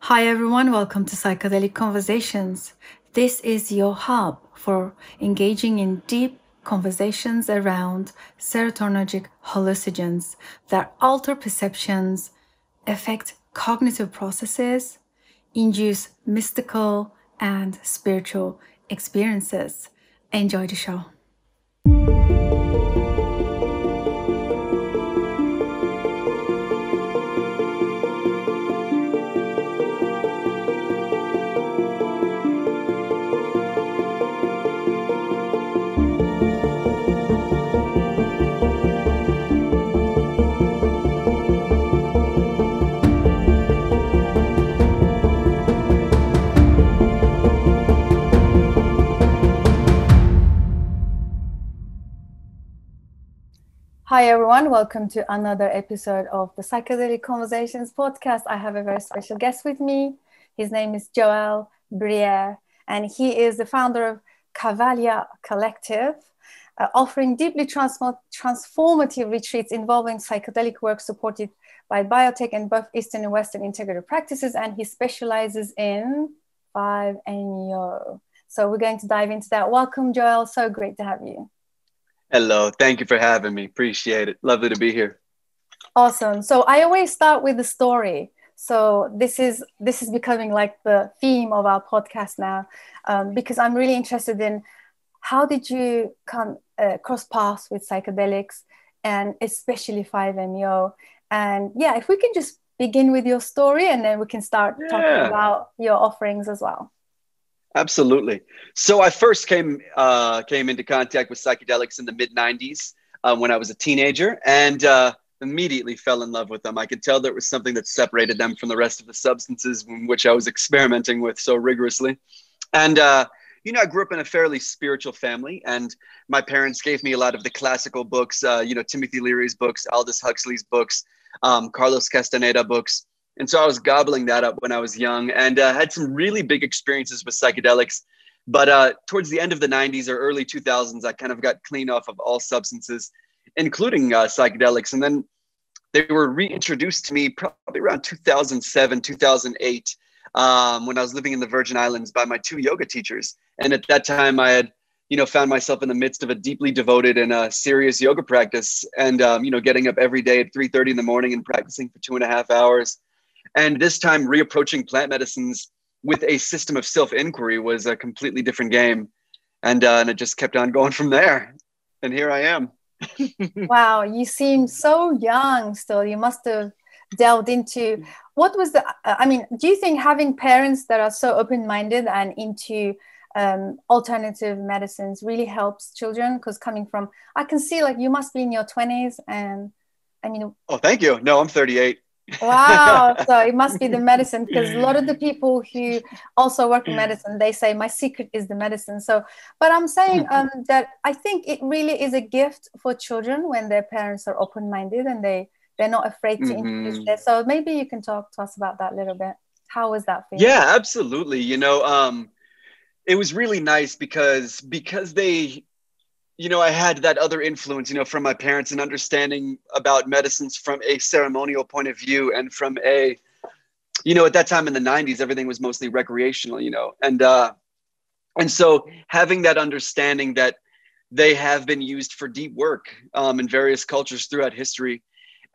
Hi, everyone. Welcome to Psychedelic Conversations. This is your hub for engaging in deep conversations around serotonergic hallucinogens that alter perceptions, affect cognitive processes, induce mystical and spiritual experiences. Enjoy the show. Hi, everyone. Welcome to another episode of the Psychedelic Conversations podcast. I have a very special guest with me. His name is Joel Briere, and he is the founder of Cavalia Collective, uh, offering deeply transform- transformative retreats involving psychedelic work supported by biotech and both Eastern and Western integrative practices. And he specializes in 5-MeO. So we're going to dive into that. Welcome, Joel. So great to have you. Hello. Thank you for having me. Appreciate it. Lovely to be here. Awesome. So I always start with the story. So this is this is becoming like the theme of our podcast now, um, because I'm really interested in how did you come uh, cross paths with psychedelics and especially 5-MeO. And yeah, if we can just begin with your story and then we can start yeah. talking about your offerings as well. Absolutely. So I first came uh, came into contact with psychedelics in the mid '90s uh, when I was a teenager, and uh, immediately fell in love with them. I could tell there was something that separated them from the rest of the substances which I was experimenting with so rigorously. And uh, you know, I grew up in a fairly spiritual family, and my parents gave me a lot of the classical books. Uh, you know, Timothy Leary's books, Aldous Huxley's books, um, Carlos Castaneda books and so I was gobbling that up when I was young and uh, had some really big experiences with psychedelics. But uh, towards the end of the 90s or early 2000s, I kind of got clean off of all substances, including uh, psychedelics. And then they were reintroduced to me probably around 2007, 2008, um, when I was living in the Virgin Islands by my two yoga teachers. And at that time, I had you know found myself in the midst of a deeply devoted and serious yoga practice and um, you know getting up every day at 3.30 in the morning and practicing for two and a half hours and this time, reapproaching plant medicines with a system of self inquiry was a completely different game. And, uh, and it just kept on going from there. And here I am. wow, you seem so young still. You must have delved into what was the, I mean, do you think having parents that are so open minded and into um, alternative medicines really helps children? Because coming from, I can see like you must be in your 20s and I mean, oh, thank you. No, I'm 38 wow. So it must be the medicine because a lot of the people who also work in medicine they say my secret is the medicine. So but i'm saying um, that i think it really is a gift for children when their parents are open-minded and they they're not afraid to mm-hmm. introduce this so maybe you can talk to us about that a little bit. How was that for you? Yeah absolutely. You know um it was really nice because because they you know, I had that other influence, you know, from my parents and understanding about medicines from a ceremonial point of view and from a, you know, at that time in the 90s, everything was mostly recreational, you know, and, uh, and so having that understanding that they have been used for deep work um, in various cultures throughout history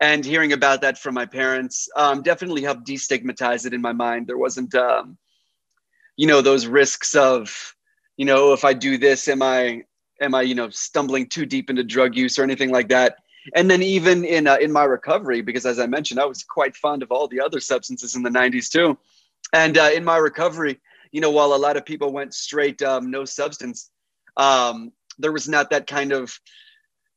and hearing about that from my parents um, definitely helped destigmatize it in my mind. There wasn't, um, you know, those risks of, you know, if I do this, am I am I, you know, stumbling too deep into drug use or anything like that? And then even in uh, in my recovery, because as I mentioned, I was quite fond of all the other substances in the '90s too. And uh, in my recovery, you know, while a lot of people went straight um, no substance, um, there was not that kind of,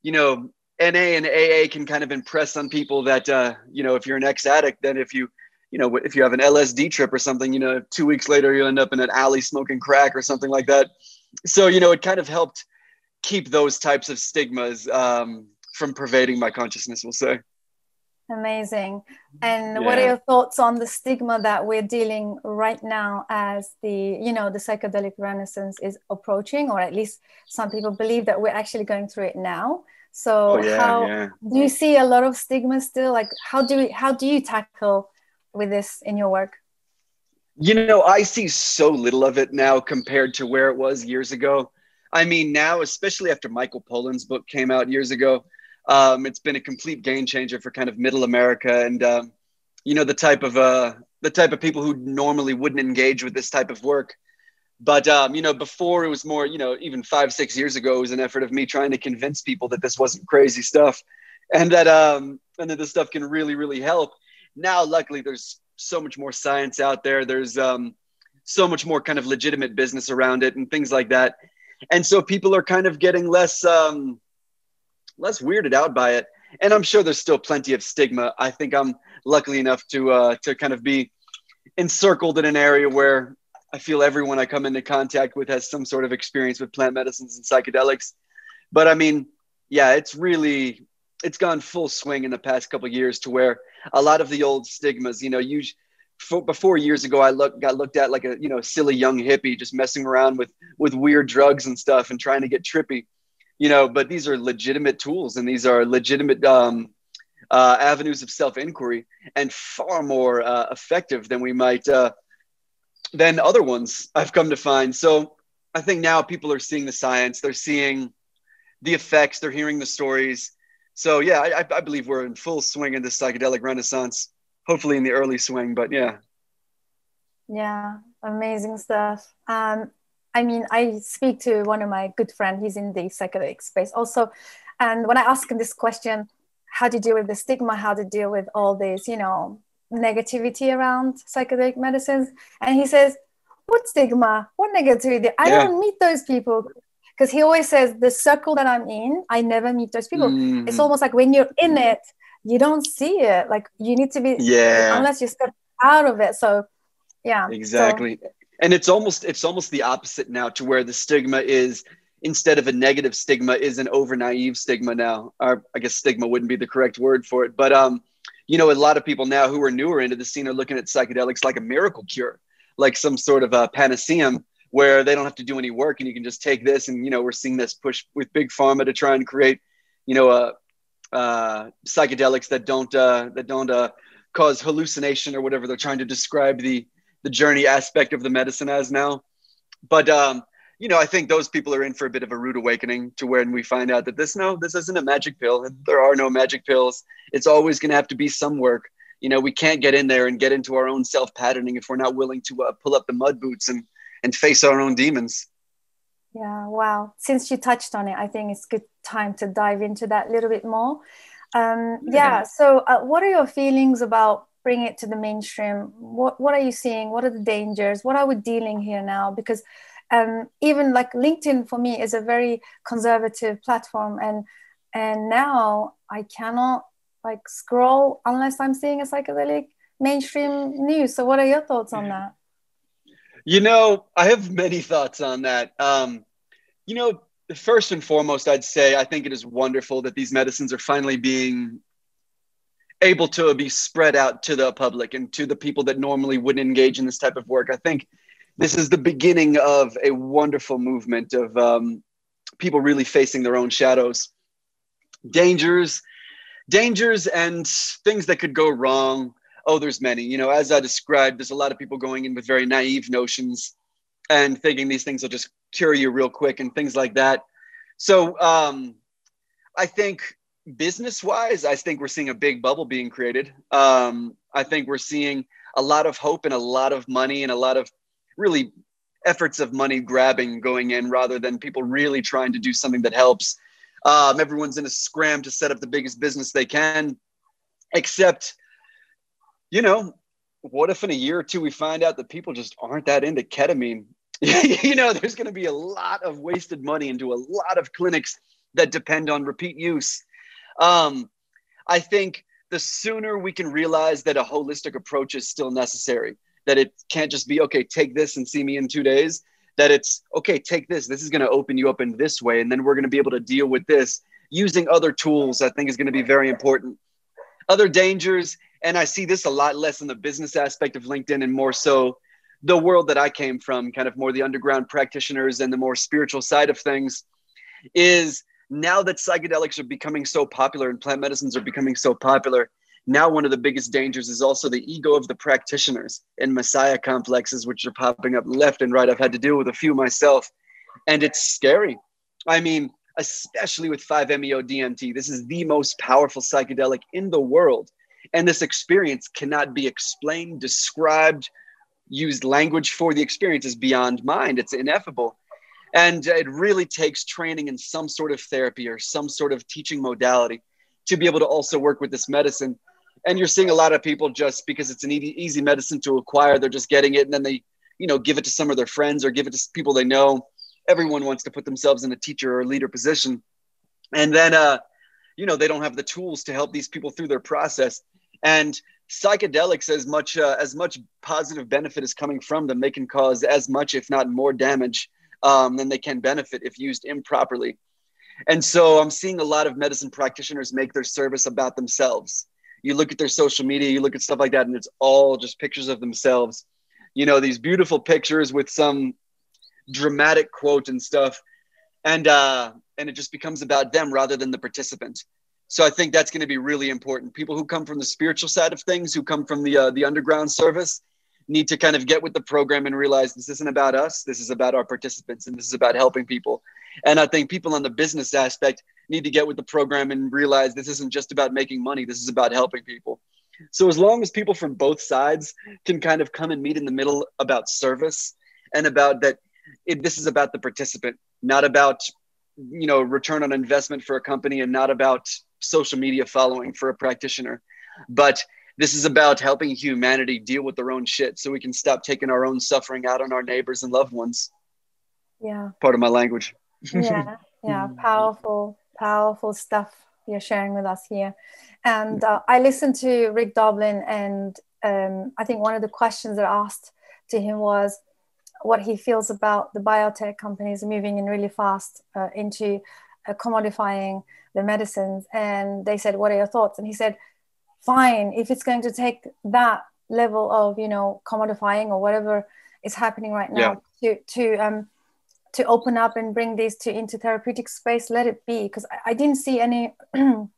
you know, NA and AA can kind of impress on people that uh, you know if you're an ex-addict, then if you you know if you have an LSD trip or something, you know, two weeks later you end up in an alley smoking crack or something like that. So you know, it kind of helped keep those types of stigmas um, from pervading my consciousness, we'll say. Amazing. And yeah. what are your thoughts on the stigma that we're dealing right now as the, you know, the psychedelic renaissance is approaching, or at least some people believe that we're actually going through it now. So oh, yeah, how yeah. do you see a lot of stigma still? Like how do we, how do you tackle with this in your work? You know, I see so little of it now compared to where it was years ago. I mean, now, especially after Michael Pollan's book came out years ago, um, it's been a complete game changer for kind of middle America and, um, you know, the type of uh, the type of people who normally wouldn't engage with this type of work. But um, you know, before it was more, you know, even five, six years ago, it was an effort of me trying to convince people that this wasn't crazy stuff, and that um, and that this stuff can really, really help. Now, luckily, there's so much more science out there. There's um, so much more kind of legitimate business around it and things like that, and so people are kind of getting less um, less weirded out by it. And I'm sure there's still plenty of stigma. I think I'm luckily enough to uh, to kind of be encircled in an area where I feel everyone I come into contact with has some sort of experience with plant medicines and psychedelics. But I mean, yeah, it's really it's gone full swing in the past couple years to where a lot of the old stigmas, you know, you before years ago, I look got looked at like a you know silly young hippie just messing around with with weird drugs and stuff and trying to get trippy, you know. But these are legitimate tools and these are legitimate um, uh, avenues of self inquiry and far more uh, effective than we might uh, than other ones I've come to find. So I think now people are seeing the science, they're seeing the effects, they're hearing the stories. So yeah, I, I believe we're in full swing in this psychedelic renaissance. Hopefully in the early swing, but yeah. Yeah, amazing stuff. Um, I mean, I speak to one of my good friends. He's in the psychedelic space also, and when I ask him this question, how to deal with the stigma, how to deal with all this, you know, negativity around psychedelic medicines. And he says, What stigma? What negativity? I yeah. don't meet those people. Because he always says, The circle that I'm in, I never meet those people. Mm. It's almost like when you're in it, you don't see it. Like you need to be, yeah, unless you step out of it. So, yeah. Exactly. So, and it's almost it's almost the opposite now to where the stigma is instead of a negative stigma is an over naive stigma now or i guess stigma wouldn't be the correct word for it but um you know, a lot of people now who are newer into the scene are looking at psychedelics like a miracle cure, like some sort of a panacea where they don't have to do any work and you can just take this. And, you know, we're seeing this push with big pharma to try and create, you know, uh, uh, psychedelics that don't, uh, that don't uh, cause hallucination or whatever they're trying to describe the, the journey aspect of the medicine as now. But, um, you know, I think those people are in for a bit of a rude awakening to when we find out that this, no, this isn't a magic pill. There are no magic pills. It's always going to have to be some work. You know, we can't get in there and get into our own self patterning if we're not willing to uh, pull up the mud boots and, and face our own demons. Yeah, wow. Since you touched on it, I think it's good time to dive into that a little bit more. Um, yeah. yeah. So, uh, what are your feelings about bringing it to the mainstream? What What are you seeing? What are the dangers? What are we dealing here now? Because um, even like linkedin for me is a very conservative platform and and now i cannot like scroll unless i'm seeing a psychedelic mainstream news so what are your thoughts on that you know i have many thoughts on that um, you know first and foremost i'd say i think it is wonderful that these medicines are finally being able to be spread out to the public and to the people that normally wouldn't engage in this type of work i think this is the beginning of a wonderful movement of um, people really facing their own shadows, dangers, dangers, and things that could go wrong. Oh, there's many. You know, as I described, there's a lot of people going in with very naive notions and thinking these things will just cure you real quick and things like that. So um, I think business wise, I think we're seeing a big bubble being created. Um, I think we're seeing a lot of hope and a lot of money and a lot of really efforts of money grabbing going in rather than people really trying to do something that helps. Um, everyone's in a scram to set up the biggest business they can, except, you know, what if in a year or two we find out that people just aren't that into ketamine? you know, there's going to be a lot of wasted money into a lot of clinics that depend on repeat use. Um, I think the sooner we can realize that a holistic approach is still necessary, that it can't just be okay take this and see me in two days that it's okay take this this is going to open you up in this way and then we're going to be able to deal with this using other tools i think is going to be very important other dangers and i see this a lot less in the business aspect of linkedin and more so the world that i came from kind of more the underground practitioners and the more spiritual side of things is now that psychedelics are becoming so popular and plant medicines are becoming so popular now one of the biggest dangers is also the ego of the practitioners and messiah complexes which are popping up left and right. I've had to deal with a few myself and it's scary. I mean especially with 5-meo dmt this is the most powerful psychedelic in the world and this experience cannot be explained described used language for the experience is beyond mind. It's ineffable. And it really takes training in some sort of therapy or some sort of teaching modality to be able to also work with this medicine. And you're seeing a lot of people just because it's an easy medicine to acquire they're just getting it and then they you know give it to some of their friends or give it to people they know. Everyone wants to put themselves in a teacher or leader position. And then uh you know they don't have the tools to help these people through their process and psychedelics as much uh, as much positive benefit is coming from them they can cause as much if not more damage um, than they can benefit if used improperly and so i'm seeing a lot of medicine practitioners make their service about themselves you look at their social media, you look at stuff like that, and it's all just pictures of themselves. You know, these beautiful pictures with some dramatic quote and stuff. And uh, and it just becomes about them rather than the participant. So I think that's going to be really important. People who come from the spiritual side of things, who come from the uh, the underground service, need to kind of get with the program and realize this isn't about us. This is about our participants, and this is about helping people. And I think people on the business aspect need to get with the program and realize this isn't just about making money. This is about helping people. So as long as people from both sides can kind of come and meet in the middle about service and about that, it, this is about the participant, not about you know return on investment for a company and not about social media following for a practitioner, but this is about helping humanity deal with their own shit so we can stop taking our own suffering out on our neighbors and loved ones. Yeah. Part of my language. yeah. Yeah. Powerful powerful stuff you're sharing with us here. And uh, I listened to Rick Doblin, and um, I think one of the questions that I asked to him was what he feels about the biotech companies moving in really fast uh, into uh, commodifying the medicines. And they said, "What are your thoughts?" And he said, "Fine, if it's going to take that level of you know commodifying or whatever is happening right now yeah. to to um, to open up and bring this to into therapeutic space let it be because I, I, didn't see any kind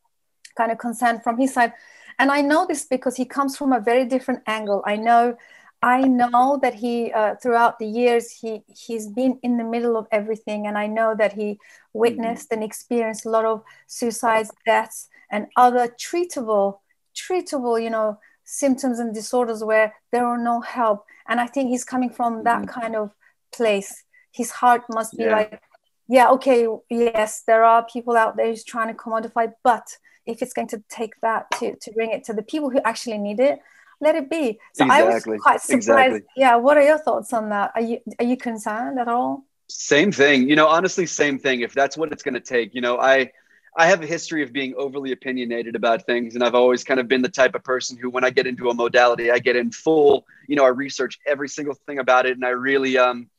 of consent from his side and i know this because he comes from a very different angle i know i know that he uh, throughout the years he he's been in the middle of everything and i know that he witnessed and experienced a lot of suicides deaths and other treatable treatable you know symptoms and disorders where there are no help and i think he's coming from that mm-hmm. kind of place his heart must be yeah. like yeah okay yes there are people out there who's trying to commodify but if it's going to take that to to bring it to the people who actually need it let it be so exactly. i was quite surprised exactly. yeah what are your thoughts on that are you are you concerned at all same thing you know honestly same thing if that's what it's going to take you know i I have a history of being overly opinionated about things, and I've always kind of been the type of person who, when I get into a modality, I get in full. You know, I research every single thing about it, and I really, um,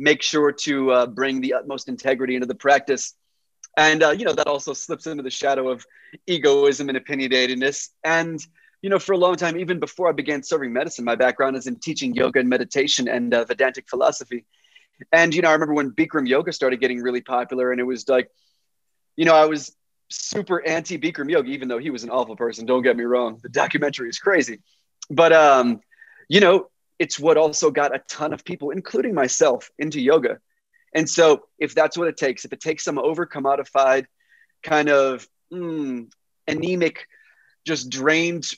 make sure to uh, bring the utmost integrity into the practice. And, uh, you know, that also slips into the shadow of egoism and opinionatedness. And, you know, for a long time, even before I began serving medicine, my background is in teaching yoga and meditation and uh, Vedantic philosophy. And, you know, I remember when Bikram yoga started getting really popular, and it was like, you know, I was super anti Bikram yoga, even though he was an awful person. Don't get me wrong. The documentary is crazy. But, um, you know, it's what also got a ton of people, including myself, into yoga. And so, if that's what it takes, if it takes some over commodified, kind of mm, anemic, just drained,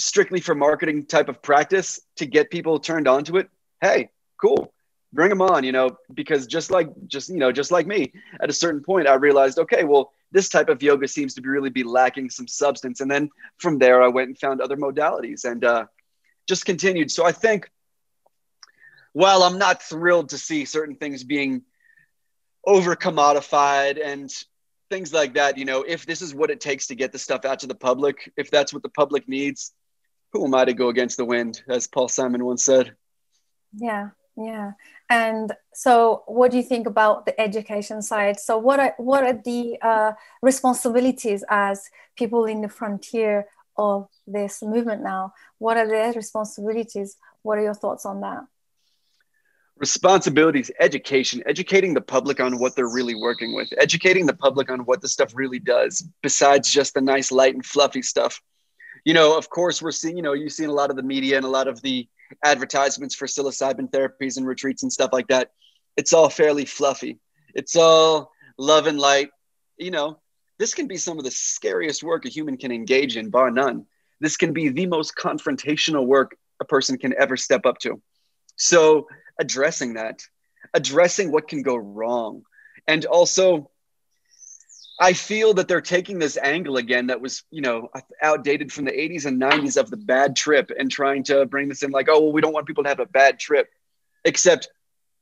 strictly for marketing type of practice to get people turned onto it, hey, cool, bring them on. You know, because just like just you know, just like me, at a certain point, I realized, okay, well, this type of yoga seems to be really be lacking some substance. And then from there, I went and found other modalities, and uh, just continued. So I think while I'm not thrilled to see certain things being over commodified and things like that, you know, if this is what it takes to get the stuff out to the public, if that's what the public needs, who am I to go against the wind, as Paul Simon once said? Yeah, yeah. And so, what do you think about the education side? So, what are what are the uh, responsibilities as people in the frontier of this movement now? What are their responsibilities? What are your thoughts on that? Responsibilities, education, educating the public on what they're really working with, educating the public on what the stuff really does, besides just the nice, light, and fluffy stuff. You know, of course, we're seeing, you know, you've seen a lot of the media and a lot of the advertisements for psilocybin therapies and retreats and stuff like that. It's all fairly fluffy. It's all love and light. You know, this can be some of the scariest work a human can engage in, bar none. This can be the most confrontational work a person can ever step up to. So, addressing that, addressing what can go wrong, and also I feel that they're taking this angle again that was, you know, outdated from the 80s and 90s of the bad trip and trying to bring this in like, oh, well, we don't want people to have a bad trip. Except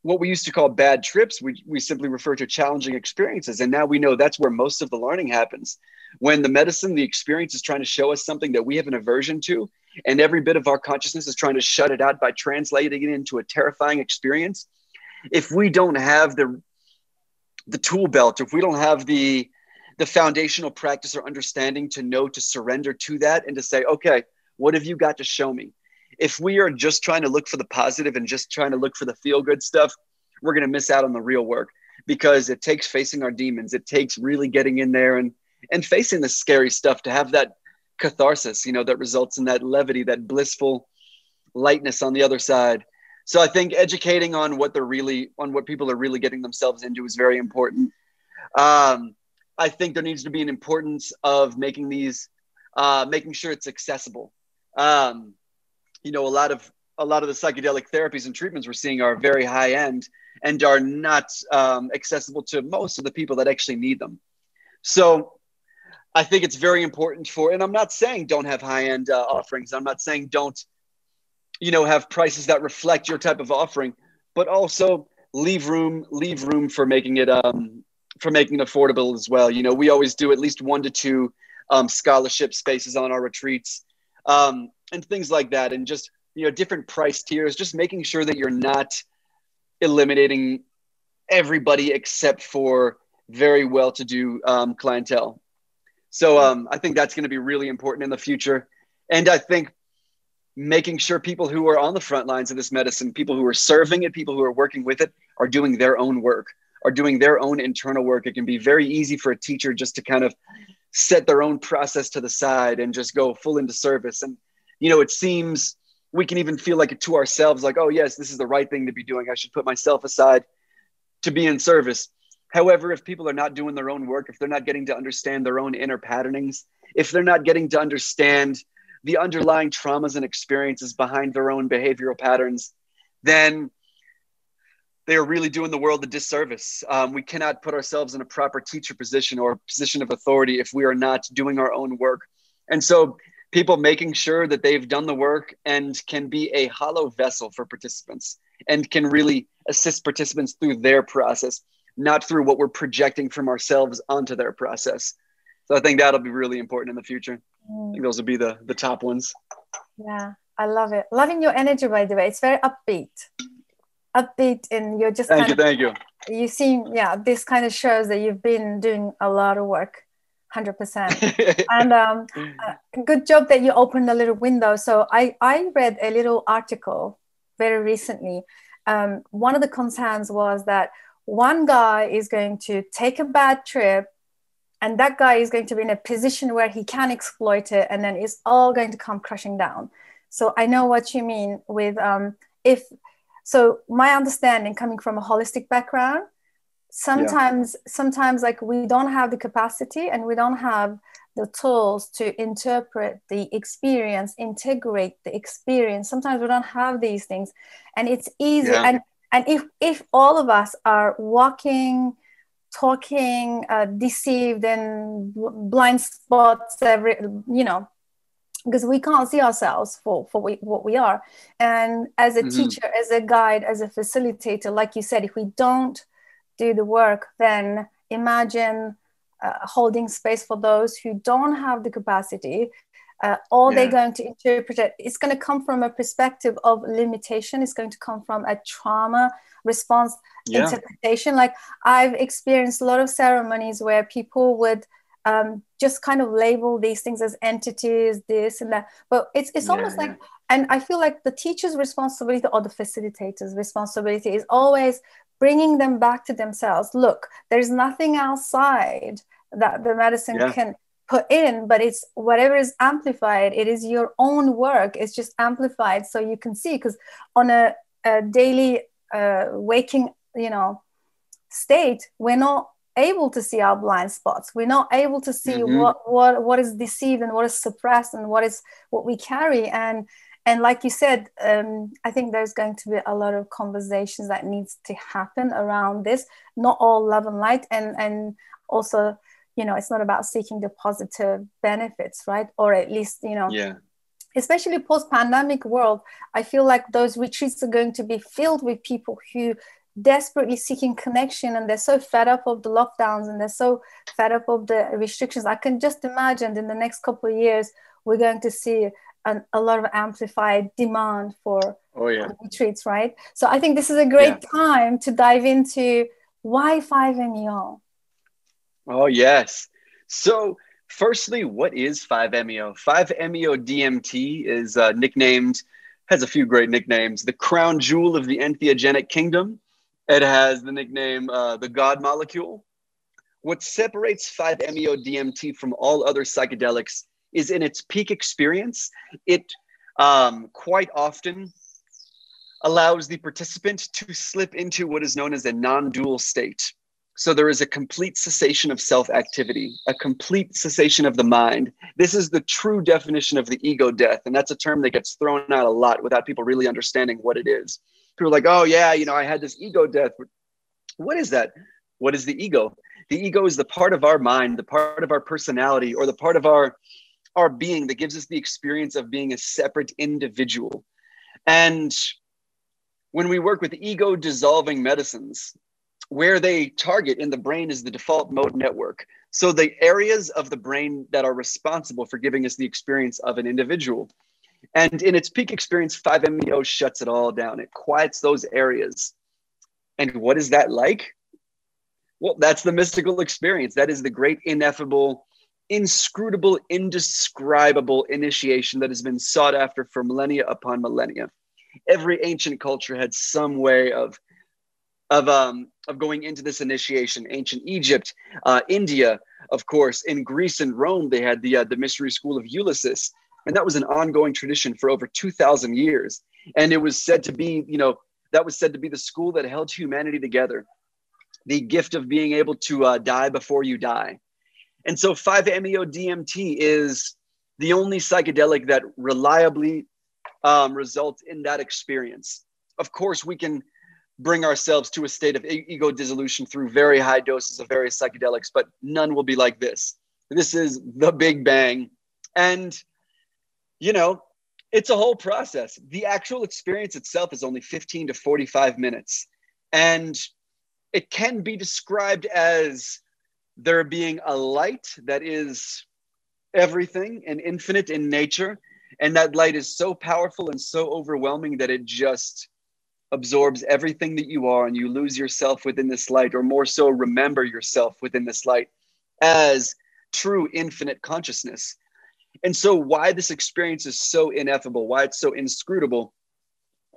what we used to call bad trips, we, we simply refer to challenging experiences. And now we know that's where most of the learning happens. When the medicine, the experience is trying to show us something that we have an aversion to, and every bit of our consciousness is trying to shut it out by translating it into a terrifying experience. If we don't have the the tool belt, if we don't have the the foundational practice or understanding to know to surrender to that and to say, okay, what have you got to show me? If we are just trying to look for the positive and just trying to look for the feel good stuff, we're going to miss out on the real work because it takes facing our demons. It takes really getting in there and and facing the scary stuff to have that catharsis, you know, that results in that levity, that blissful lightness on the other side. So I think educating on what they're really on what people are really getting themselves into is very important. Um, I think there needs to be an importance of making these, uh, making sure it's accessible. Um, you know, a lot of a lot of the psychedelic therapies and treatments we're seeing are very high end and are not um, accessible to most of the people that actually need them. So I think it's very important for, and I'm not saying don't have high end uh, offerings. I'm not saying don't, you know, have prices that reflect your type of offering, but also leave room, leave room for making it um, for making it affordable as well. You know, we always do at least one to two um, scholarship spaces on our retreats um, and things like that, and just you know different price tiers. Just making sure that you're not eliminating everybody except for very well-to-do um, clientele. So um, I think that's going to be really important in the future, and I think making sure people who are on the front lines of this medicine, people who are serving it, people who are working with it, are doing their own work are doing their own internal work. It can be very easy for a teacher just to kind of set their own process to the side and just go full into service. And, you know, it seems we can even feel like it to ourselves, like, oh, yes, this is the right thing to be doing. I should put myself aside to be in service. However, if people are not doing their own work, if they're not getting to understand their own inner patternings, if they're not getting to understand the underlying traumas and experiences behind their own behavioral patterns, then they are really doing the world a disservice. Um, we cannot put ourselves in a proper teacher position or position of authority if we are not doing our own work. And so, people making sure that they've done the work and can be a hollow vessel for participants and can really assist participants through their process, not through what we're projecting from ourselves onto their process. So, I think that'll be really important in the future. Mm. I think those will be the, the top ones. Yeah, I love it. Loving your energy, by the way. It's very upbeat upbeat and you're just thank you of, thank you. you seem yeah this kind of shows that you've been doing a lot of work 100% and um, uh, good job that you opened a little window. So i i read a little article very recently. Um, one of the concerns was that one guy is going to take a bad trip and that guy is going to be in a position where he can exploit it and then it's all going to come crashing down. So i know what you mean with um, if so my understanding coming from a holistic background sometimes yeah. sometimes like we don't have the capacity and we don't have the tools to interpret the experience integrate the experience sometimes we don't have these things and it's easy yeah. and and if if all of us are walking talking uh, deceived and blind spots every you know because we can't see ourselves for, for we, what we are. And as a mm-hmm. teacher, as a guide, as a facilitator, like you said, if we don't do the work, then imagine uh, holding space for those who don't have the capacity. Uh, all yeah. they're going to interpret it, it's going to come from a perspective of limitation. It's going to come from a trauma response yeah. interpretation. Like I've experienced a lot of ceremonies where people would um, just kind of label these things as entities, this and that. But it's it's yeah, almost yeah. like, and I feel like the teacher's responsibility or the facilitator's responsibility is always bringing them back to themselves. Look, there's nothing outside that the medicine yeah. can put in but it's whatever is amplified it is your own work it's just amplified so you can see because on a, a daily uh, waking you know state we're not able to see our blind spots. We're not able to see mm-hmm. what what what is deceived and what is suppressed and what is what we carry. And and like you said um, i think there's going to be a lot of conversations that needs to happen around this not all love and light. And and also you know it's not about seeking the positive benefits right? Or at least you know yeah. especially post pandemic world i feel like those retreats are going to be filled with people who desperately seeking connection and they're so fed up of the lockdowns and they're so fed up of the restrictions. I can just imagine in the next couple of years we're going to see an, a lot of amplified demand for oh, yeah. retreats right? So i think this is a great yeah. time to dive into why 5meo oh yes. So firstly what is 5meo 5meo dmt is uh, nicknamed has a few great nicknames. The crown jewel of the entheogenic kingdom it has the nickname uh, the God molecule. What separates 5-MeO-DMT from all other psychedelics is in its peak experience. It um, quite often allows the participant to slip into what is known as a non-dual state. So there is a complete cessation of self activity, a complete cessation of the mind. This is the true definition of the ego death. And that's a term that gets thrown out a lot without people really understanding what it is people are like, oh yeah, you know, I had this ego death. What is that? What is the ego? The ego is the part of our mind, the part of our personality, or the part of our our being that gives us the experience of being a separate individual. And when we work with ego dissolving medicines, where they target in the brain is the default mode network. So the areas of the brain that are responsible for giving us the experience of an individual. And in its peak experience, 5-MeO shuts it all down. It quiets those areas. And what is that like? Well, that's the mystical experience. That is the great, ineffable, inscrutable, indescribable initiation that has been sought after for millennia upon millennia. Every ancient culture had some way of of um, of going into this initiation. Ancient Egypt, uh, India, of course, in Greece and Rome, they had the uh, the mystery school of Eleusis. And that was an ongoing tradition for over 2,000 years. And it was said to be, you know, that was said to be the school that held humanity together, the gift of being able to uh, die before you die. And so 5-MeO DMT is the only psychedelic that reliably um, results in that experience. Of course, we can bring ourselves to a state of ego dissolution through very high doses of various psychedelics, but none will be like this. This is the Big Bang. And you know, it's a whole process. The actual experience itself is only 15 to 45 minutes. And it can be described as there being a light that is everything and infinite in nature. And that light is so powerful and so overwhelming that it just absorbs everything that you are and you lose yourself within this light, or more so, remember yourself within this light as true infinite consciousness. And so, why this experience is so ineffable, why it's so inscrutable,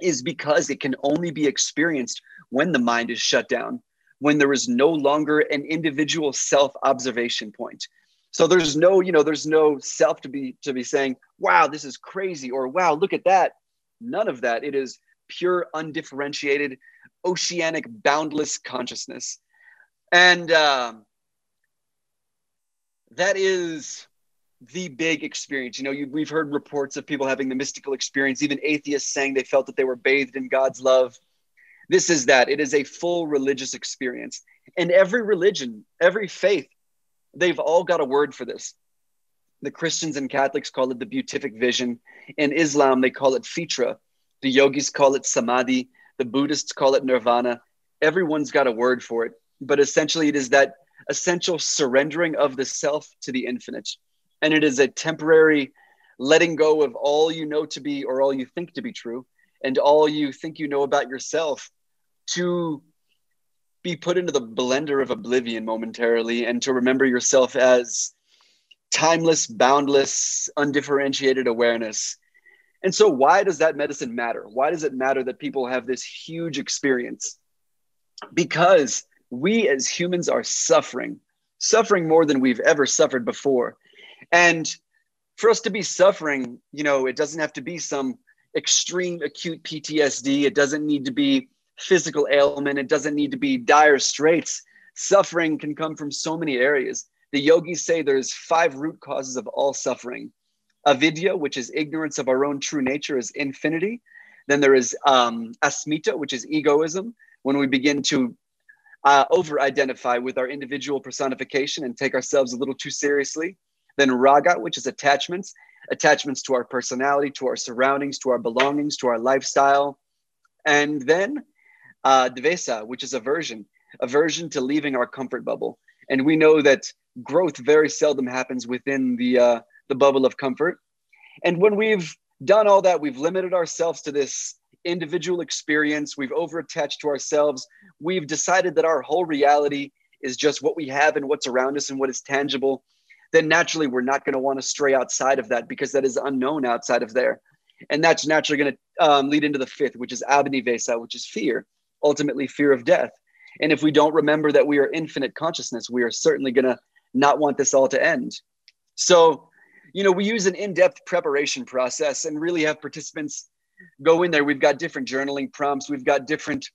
is because it can only be experienced when the mind is shut down, when there is no longer an individual self observation point. So there's no, you know, there's no self to be to be saying, "Wow, this is crazy," or "Wow, look at that." None of that. It is pure, undifferentiated, oceanic, boundless consciousness, and um, that is the big experience. You know, you, we've heard reports of people having the mystical experience, even atheists saying they felt that they were bathed in God's love. This is that. It is a full religious experience. And every religion, every faith, they've all got a word for this. The Christians and Catholics call it the beatific vision. In Islam, they call it fitra. The yogis call it samadhi. The Buddhists call it nirvana. Everyone's got a word for it. But essentially, it is that essential surrendering of the self to the infinite and it is a temporary letting go of all you know to be or all you think to be true and all you think you know about yourself to be put into the blender of oblivion momentarily and to remember yourself as timeless, boundless, undifferentiated awareness. And so, why does that medicine matter? Why does it matter that people have this huge experience? Because we as humans are suffering, suffering more than we've ever suffered before. And for us to be suffering, you know, it doesn't have to be some extreme acute PTSD. It doesn't need to be physical ailment. It doesn't need to be dire straits. Suffering can come from so many areas. The yogis say there's five root causes of all suffering. Avidya, which is ignorance of our own true nature, is infinity. Then there is um, asmita, which is egoism, when we begin to uh, over identify with our individual personification and take ourselves a little too seriously. Then raga, which is attachments, attachments to our personality, to our surroundings, to our belongings, to our lifestyle. And then uh, dvesa, which is aversion, aversion to leaving our comfort bubble. And we know that growth very seldom happens within the, uh, the bubble of comfort. And when we've done all that, we've limited ourselves to this individual experience, we've over attached to ourselves, we've decided that our whole reality is just what we have and what's around us and what is tangible, then naturally we're not going to want to stray outside of that because that is unknown outside of there. And that's naturally going to um, lead into the fifth, which is abhinivesa, which is fear, ultimately fear of death. And if we don't remember that we are infinite consciousness, we are certainly going to not want this all to end. So, you know, we use an in depth preparation process and really have participants go in there. We've got different journaling prompts, we've got different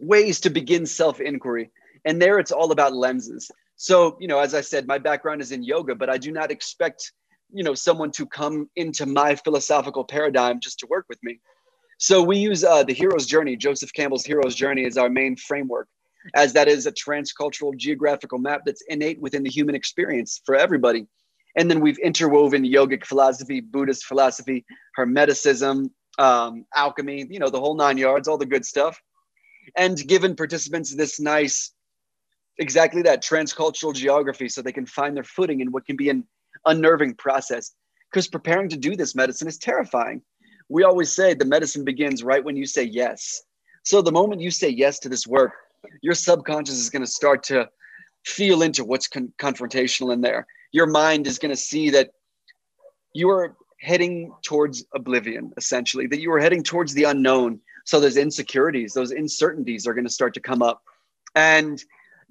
ways to begin self inquiry. And there it's all about lenses. So, you know, as I said, my background is in yoga, but I do not expect, you know, someone to come into my philosophical paradigm just to work with me. So we use uh, the hero's journey. Joseph Campbell's hero's journey is our main framework, as that is a transcultural geographical map that's innate within the human experience for everybody. And then we've interwoven yogic philosophy, Buddhist philosophy, Hermeticism, um, alchemy, you know, the whole nine yards, all the good stuff. And given participants this nice, exactly that transcultural geography so they can find their footing in what can be an unnerving process. Because preparing to do this medicine is terrifying. We always say the medicine begins right when you say yes. So the moment you say yes to this work, your subconscious is going to start to feel into what's con- confrontational in there. Your mind is going to see that you are heading towards oblivion, essentially, that you are heading towards the unknown. So those insecurities, those uncertainties are going to start to come up. And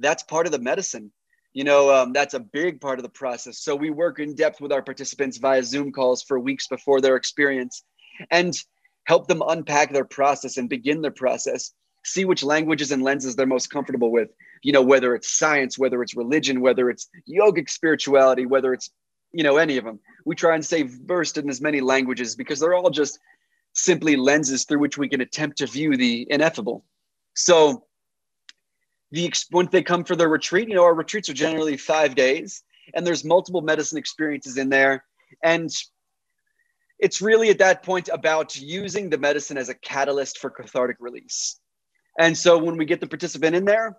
that's part of the medicine. You know, um, that's a big part of the process. So we work in depth with our participants via Zoom calls for weeks before their experience and help them unpack their process and begin their process. See which languages and lenses they're most comfortable with. You know, whether it's science, whether it's religion, whether it's yogic spirituality, whether it's, you know, any of them we try and stay versed in as many languages because they're all just simply lenses through which we can attempt to view the ineffable. So the once they come for their retreat, you know, our retreats are generally five days, and there's multiple medicine experiences in there, and it's really at that point about using the medicine as a catalyst for cathartic release. And so when we get the participant in there,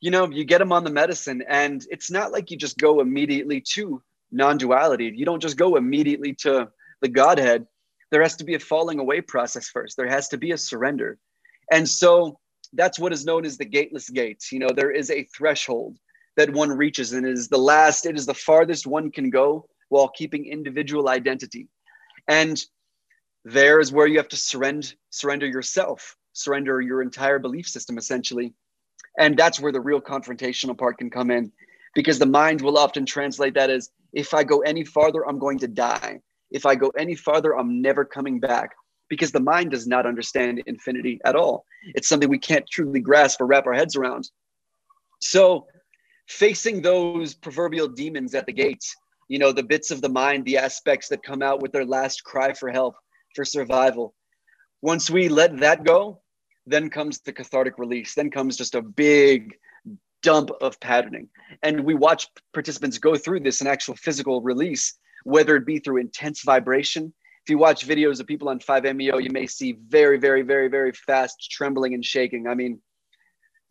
you know, you get them on the medicine, and it's not like you just go immediately to non-duality. You don't just go immediately to the godhead. There has to be a falling away process first. There has to be a surrender. And so that's what is known as the gateless gates. You know there is a threshold that one reaches and it is the last it is the farthest one can go while keeping individual identity. And there is where you have to surrender surrender yourself surrender your entire belief system essentially. And that's where the real confrontational part can come in because the mind will often translate that as if I go any farther, I'm going to die. If I go any farther, I'm never coming back because the mind does not understand infinity at all. It's something we can't truly grasp or wrap our heads around. So, facing those proverbial demons at the gates, you know, the bits of the mind, the aspects that come out with their last cry for help, for survival. Once we let that go, then comes the cathartic release. Then comes just a big dump of patterning. And we watch participants go through this in actual physical release, whether it be through intense vibration. If you watch videos of people on 5-MeO, you may see very, very, very, very fast trembling and shaking. I mean,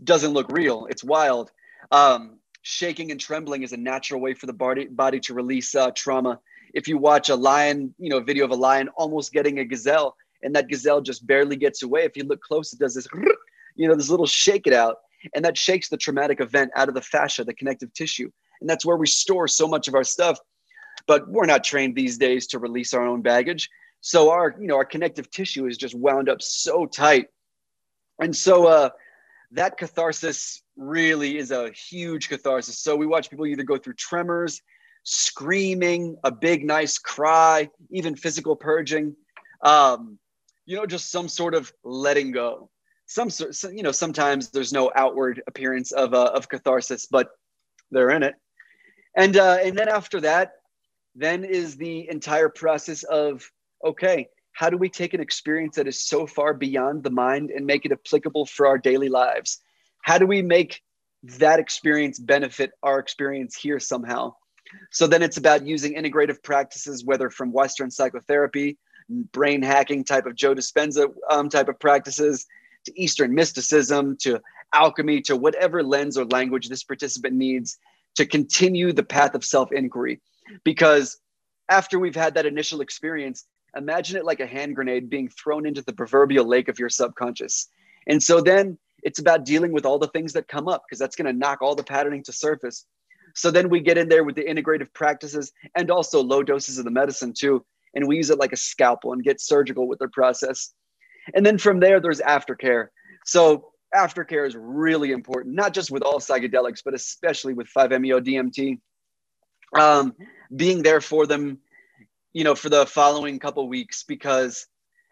doesn't look real. It's wild. Um, shaking and trembling is a natural way for the body, body to release uh, trauma. If you watch a lion, you know, video of a lion almost getting a gazelle, and that gazelle just barely gets away. If you look close, it does this, you know, this little shake it out and that shakes the traumatic event out of the fascia, the connective tissue. And that's where we store so much of our stuff. But we're not trained these days to release our own baggage. So our, you know, our connective tissue is just wound up so tight. And so uh, that catharsis really is a huge catharsis. So we watch people either go through tremors, screaming, a big, nice cry, even physical purging. Um, you know, just some sort of letting go. Some sort, you know, sometimes there's no outward appearance of uh, of catharsis, but they're in it. And uh, and then after that, then is the entire process of okay, how do we take an experience that is so far beyond the mind and make it applicable for our daily lives? How do we make that experience benefit our experience here somehow? So then it's about using integrative practices, whether from Western psychotherapy, brain hacking type of Joe Dispenza um, type of practices, to Eastern mysticism, to alchemy, to whatever lens or language this participant needs to continue the path of self inquiry. Because after we've had that initial experience, imagine it like a hand grenade being thrown into the proverbial lake of your subconscious. And so then it's about dealing with all the things that come up because that's going to knock all the patterning to surface. So then we get in there with the integrative practices and also low doses of the medicine too. And we use it like a scalpel and get surgical with the process. And then from there, there's aftercare. So aftercare is really important, not just with all psychedelics, but especially with 5-MeO DMT. Um, being there for them, you know, for the following couple weeks, because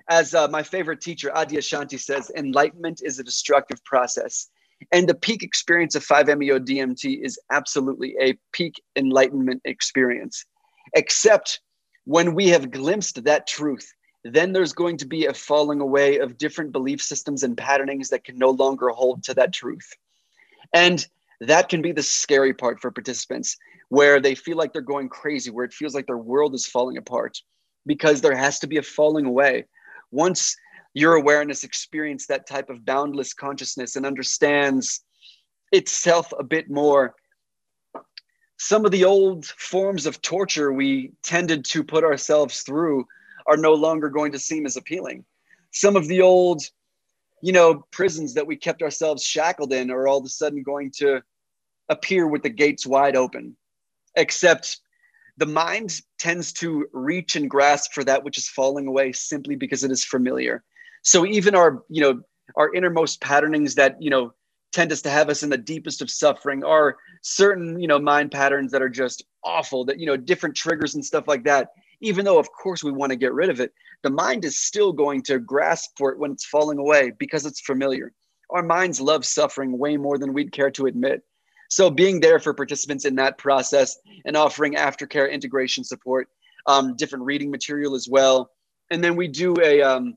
as uh, my favorite teacher, Adyashanti says, enlightenment is a destructive process. And the peak experience of 5-MeO DMT is absolutely a peak enlightenment experience, except when we have glimpsed that truth then there's going to be a falling away of different belief systems and patternings that can no longer hold to that truth. And that can be the scary part for participants where they feel like they're going crazy, where it feels like their world is falling apart because there has to be a falling away. Once your awareness experiences that type of boundless consciousness and understands itself a bit more, some of the old forms of torture we tended to put ourselves through are no longer going to seem as appealing. Some of the old, you know, prisons that we kept ourselves shackled in are all of a sudden going to appear with the gates wide open. Except the mind tends to reach and grasp for that which is falling away simply because it is familiar. So even our, you know, our innermost patternings that, you know, tend us to have us in the deepest of suffering are certain, you know, mind patterns that are just awful, that, you know, different triggers and stuff like that. Even though of course we want to get rid of it the mind is still going to grasp for it when it's falling away because it's familiar. Our minds love suffering way more than we'd care to admit so being there for participants in that process and offering aftercare integration support um, different reading material as well and then we do a um,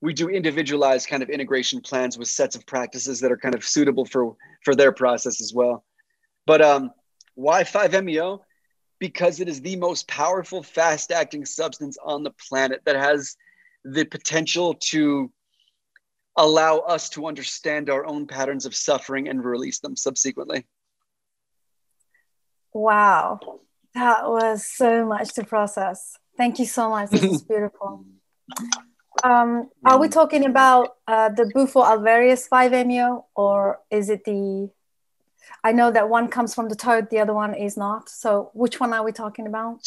we do individualized kind of integration plans with sets of practices that are kind of suitable for for their process as well but um, why 5meo because it is the most powerful fast acting substance on the planet that has the potential to allow us to understand our own patterns of suffering and release them subsequently. Wow, that was so much to process. Thank you so much. This is beautiful. Um, are we talking about uh, the Bufo alvarius 5-MeO or is it the I know that one comes from the toad, the other one is not. So which one are we talking about?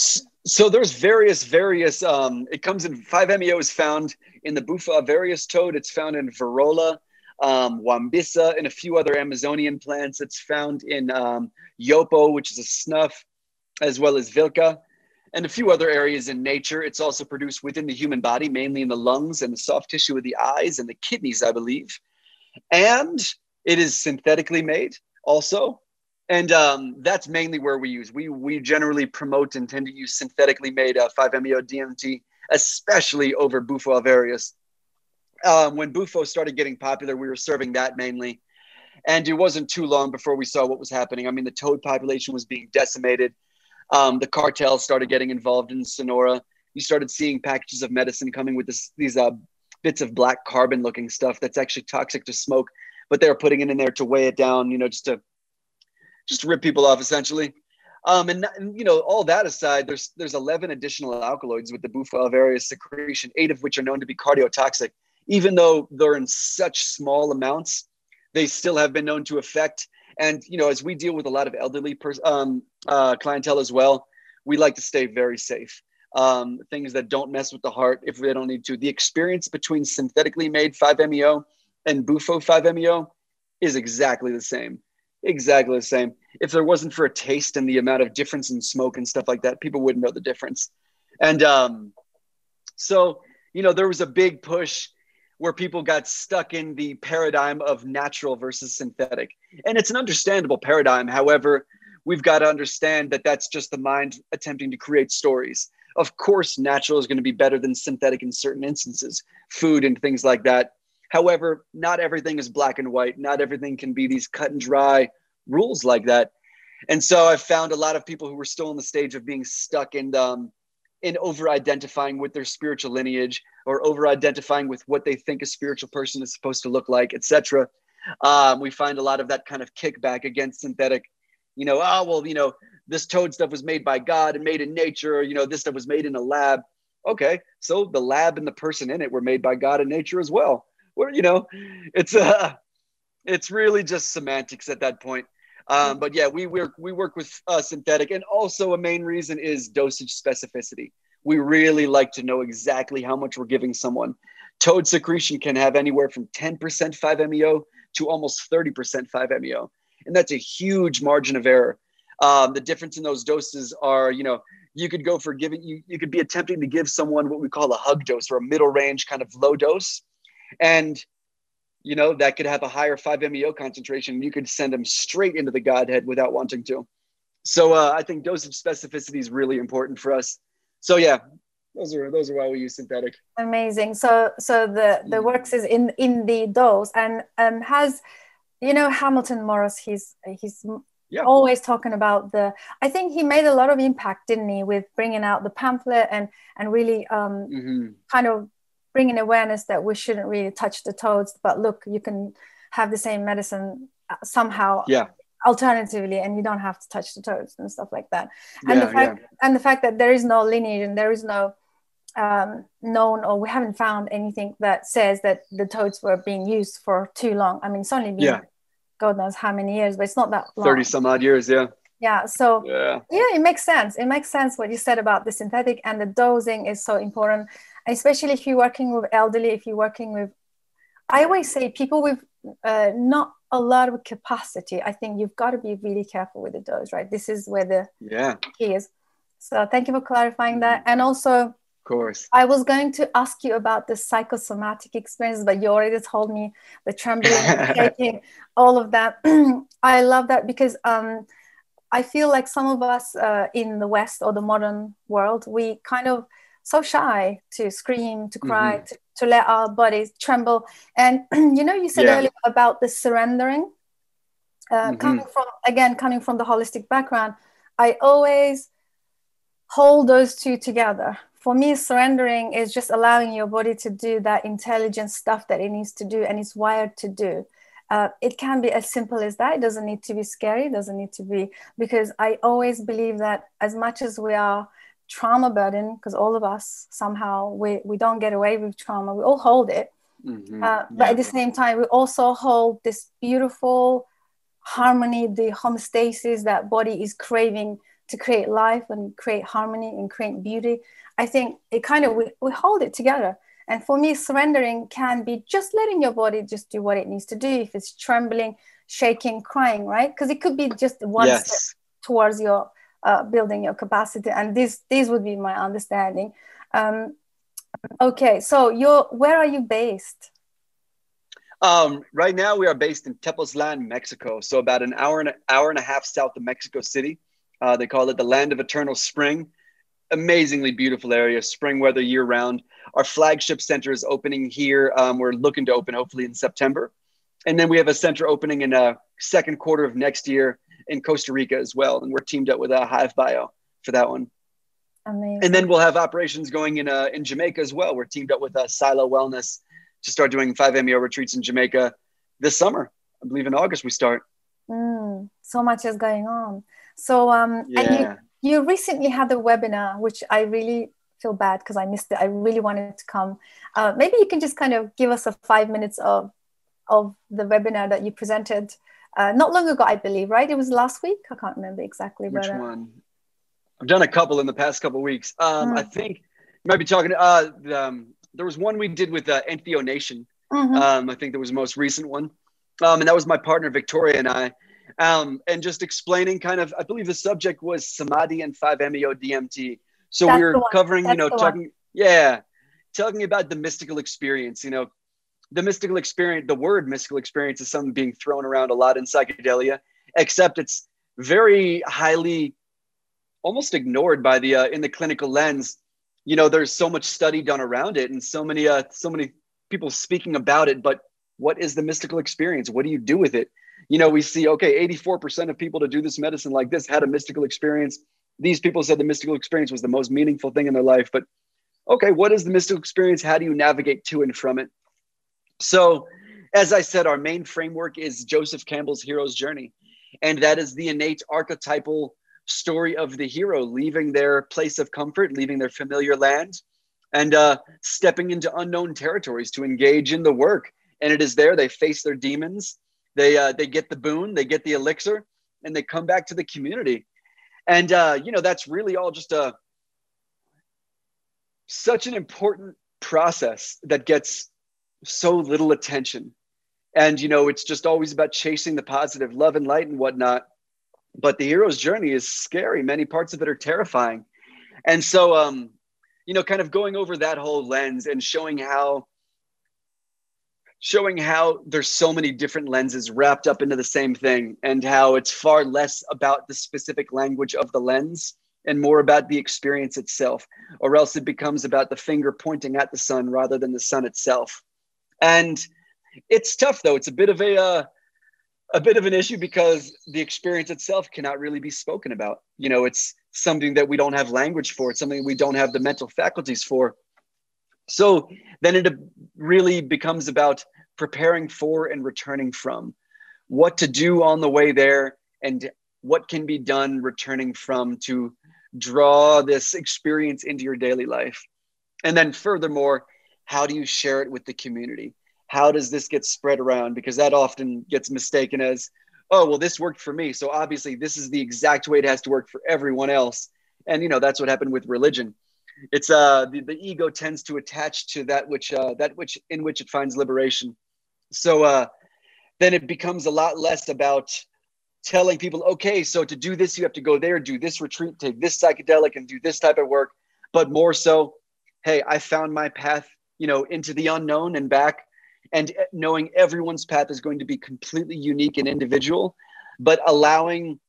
So there's various, various. Um, it comes in 5-MeO is found in the Bufo alvarius toad. It's found in Virola, um, Wambisa, and a few other Amazonian plants. It's found in um, Yopo, which is a snuff, as well as Vilca, and a few other areas in nature. It's also produced within the human body, mainly in the lungs and the soft tissue of the eyes and the kidneys, I believe. And it is synthetically made also and um, that's mainly where we use we we generally promote and tend to use synthetically made uh, 5-meo dmt especially over bufo alvarius um, when bufo started getting popular we were serving that mainly and it wasn't too long before we saw what was happening i mean the toad population was being decimated um, the cartels started getting involved in sonora you started seeing packages of medicine coming with this, these uh, bits of black carbon looking stuff that's actually toxic to smoke but they were putting it in there to weigh it down, you know, just to just rip people off essentially. Um, and, and, you know, all that aside, there's there's 11 additional alkaloids with the Bufo alvarius secretion, eight of which are known to be cardiotoxic. Even though they're in such small amounts, they still have been known to affect. And you know, as we deal with a lot of elderly pers- um, uh, clientele as well, we like to stay very safe. Um, things that don't mess with the heart if they don't need to. The experience between synthetically made 5-MeO and Bufo 5-MeO is exactly the same. Exactly the same. if there wasn't for a taste and the amount of difference in smoke and stuff like that, people wouldn't know the difference. And um, so, you know, there was a big push where people got stuck in the paradigm of natural versus synthetic. And it's an understandable paradigm. However, we've got to understand that that's just the mind attempting to create stories. Of course, natural is going to be better than synthetic in certain instances, food and things like that. However, not everything is black and white. Not everything can be these cut and dry rules like that. And so I've found a lot of people who were still in the stage of being stuck in um, in over identifying with their spiritual lineage or over identifying with what they think a spiritual person is supposed to look like, etc. Um, we find a lot of that kind of kickback against synthetic. You know, oh well, you know, this toad stuff was made by God and made in nature. You know, this stuff was made in a lab. Okay, so the lab and the person in it were made by God and nature as well. Where you know, it's uh, it's really just semantics at that point. Um, but yeah, we work we work with uh, synthetic, and also a main reason is dosage specificity. We really like to know exactly how much we're giving someone. Toad secretion can have anywhere from 10% 5-MeO to almost 30% 5-MeO, and that's a huge margin of error. Um, the difference in those doses are, you know, you could go for giving you you could be attempting to give someone what we call a hug dose or a middle range kind of low dose, and you know, that could have a higher 5-MeO concentration. You could send them straight into the Godhead without wanting to. So uh, I think dose of specificity is really important for us. So yeah, those are those are why we use synthetic. Amazing. So so the the mm. works is in in the dose and um has you know Hamilton Morris. He's he's yeah. always talking about the. I think he made a lot of impact, didn't he, with bringing out the pamphlet and and really um mm-hmm. kind of bringing awareness that we shouldn't really touch the toads but look you can have the same medicine uh, somehow yeah. alternatively and you don't have to touch the toads and stuff like that. And yeah, the fact yeah. and the fact that there is no lineage and there is no um, known or we haven't found anything that says that the toads were being used for too long. I mean it's only been yeah. god knows how many years but it's not that long. 30 some odd years yeah. Yeah so yeah. yeah it makes sense. It makes sense what you said about the synthetic and the dosing is so important especially if you're working with elderly, if you're working with, I always say people with uh, not a lot of capacity. I think you've got to be really careful with the dose, right? This is where the yeah key is. So thank you for clarifying that. And also, of course, I was going to ask you about the psychosomatic experience, but you already told me the trembling, shaking, all of that. I love that because um, I feel like some of us uh, in the West or the modern world, we kind of so shy to scream, to cry, mm-hmm. to, to, let our bodies tremble. And you know, you said yeah. earlier about the surrendering, uh, mm-hmm. coming from again, coming from the holistic background. I always hold those two together. For me, surrendering is just allowing your body to do that intelligent stuff that it needs to do and it's wired to do. Uh, it can be as simple as that. It doesn't need to be scary. It doesn't need to be because I always believe that as much as we are trauma burden because all of us somehow we, we don't get away with trauma we all hold it mm-hmm. uh, but yeah. at the same time we also hold this beautiful harmony the homeostasis that body is craving to create life and create harmony and create beauty i think it kind of we, we hold it together and for me surrendering can be just letting your body just do what it needs to do if it's trembling shaking crying right because it could be just one yes. step towards your uh, building your capacity. And this this would be my understanding. Um, okay, so you're where are you based? Um, right now, we are based in Tepoztlan, Mexico. So about an hour and an hour and a half south of Mexico City. Uh, they call it the land of eternal spring. Amazingly beautiful area, spring weather year round. Our flagship center is opening here. Um, we're looking to open hopefully in September, and then we have a center opening in a uh, second quarter of next year in Costa Rica as well, and we're teamed up with a uh, Hive Bio for that one. Amazing. And then we'll have operations going in uh, in Jamaica as well. We're teamed up with uh, Silo Wellness to start doing 5-MeO retreats in Jamaica this summer. I believe in August we start. Mm, so much is going on. So um, yeah. and you you recently had a webinar, which I really feel bad because I missed it. I really wanted to come. Uh, maybe you can just kind of give us a five minutes of of the webinar that you presented uh, not long ago, I believe, right? It was last week. I can't remember exactly. Which but, uh, one? I've done a couple in the past couple weeks. Um, mm. I think you might be talking. Uh, um, there was one we did with uh, Entheo Nation. Mm-hmm. Um, I think that was the most recent one, um, and that was my partner Victoria and I. um, and just explaining kind of, I believe the subject was samadhi and 5-MeO DMT. So That's we were covering, you know, talking, one. yeah, talking about the mystical experience. You know, the mystical experience, the word mystical experience is something being thrown around a lot in psychedelia, except it's very highly almost ignored by the uh, in the clinical lens. You know there's so much study done around it and so many uh so many people speaking about it but what is the mystical experience? What do you do with it? You know we see okay 84% of people to do this medicine like this had a mystical experience. These people said the mystical experience was the most meaningful thing in their life but okay what is the mystical experience? How do you navigate to and from it so as i said our main framework is joseph campbell's hero's journey and that is the innate archetypal story of the hero leaving their place of comfort, leaving their familiar land, and uh, stepping into unknown territories to engage in the work. And it is there they face their demons, they uh, they get the boon, they get the elixir, and they come back to the community. And uh, you know that's really all just a such an important process that gets so little attention. And you know it's just always about chasing the positive, love and light and whatnot but the hero's journey is scary. Many parts of it are terrifying. And so, um, you know, kind of going over that whole lens and showing how showing how there's so many different lenses wrapped up into the same thing and how it's far less about the specific language of the lens and more about the experience itself or else it becomes about the finger pointing at the sun rather than the sun itself and it's tough though it's a bit of a uh, a bit of an issue because the experience itself cannot really be spoken about. You know, it's something that we don't have language for, it's something we don't have the mental faculties for. So then it really becomes about preparing for and returning from what to do on the way there and what can be done returning from to draw this experience into your daily life. And then, furthermore, how do you share it with the community? how does this get spread around? Because that often gets mistaken as, oh, well, this worked for me. So obviously, this is the exact way it has to work for everyone else. And, you know, that's what happened with religion. It's uh, the, the ego tends to attach to that which, uh, that which in which it finds liberation. So uh, then it becomes a lot less about telling people, okay, so to do this, you have to go there, do this retreat, take this psychedelic, and do this type of work. But more so, hey, I found my path, you know, into the unknown and back and knowing everyone's path is going to be completely unique and individual, but allowing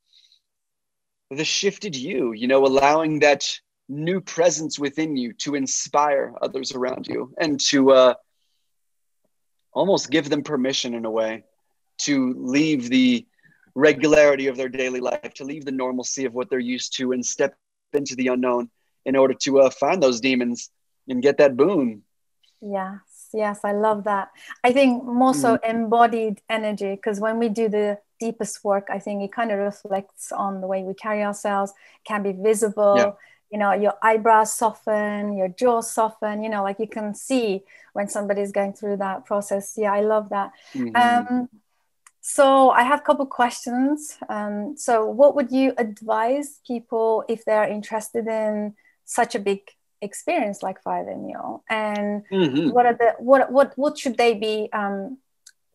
the shifted you, you know, allowing that new presence within you to inspire others around you and to uh, almost give them permission in a way to leave the regularity of their daily life, to leave the normalcy of what they're used to and step into the unknown in order to uh, find those demons and get that boon. Yeah, yes i love that i think more so mm. embodied energy because when we do the deepest work i think it kind of reflects on the way we carry ourselves can be visible yeah. you know your eyebrows soften your jaw soften you know like you can see when somebody's going through that process yeah i love that mm-hmm. um, so i have a couple questions um, so what would you advise people if they're interested in such a big experience like 5-MeO and mm-hmm. what are the what what what should they be um,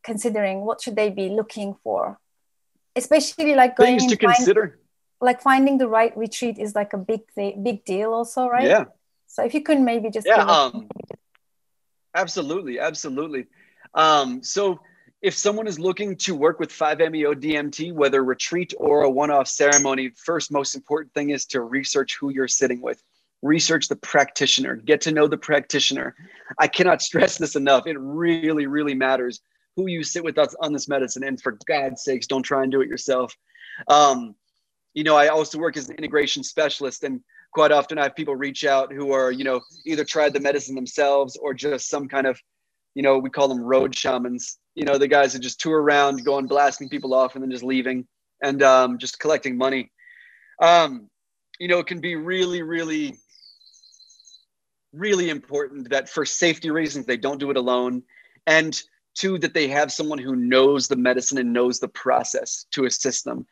considering? What should they be looking for? Especially like going things to find, consider. like finding the right retreat is like a big thing, big deal also right? Yeah. So if you could maybe just yeah um, absolutely absolutely. Um, so if someone is looking to work with 5-MeO DMT, whether retreat or a one-off ceremony, first most important thing is to research who you're sitting with research the practitioner, get to know the practitioner. I cannot stress this enough. It really, really matters who you sit with us on this medicine. And for God's sakes, don't try and do it yourself. Um, you know, I also work as an integration specialist, and quite often I have people reach out who are, you know, either tried the medicine themselves or just some kind of, you know, we call them road shamans. You know, the guys that just tour around, going blasting people off, and then just leaving and um, just collecting money. Um, you know, it can be really, really really important that for safety reasons they don't do it alone. And two that they have someone who knows the medicine and knows the process to assist them.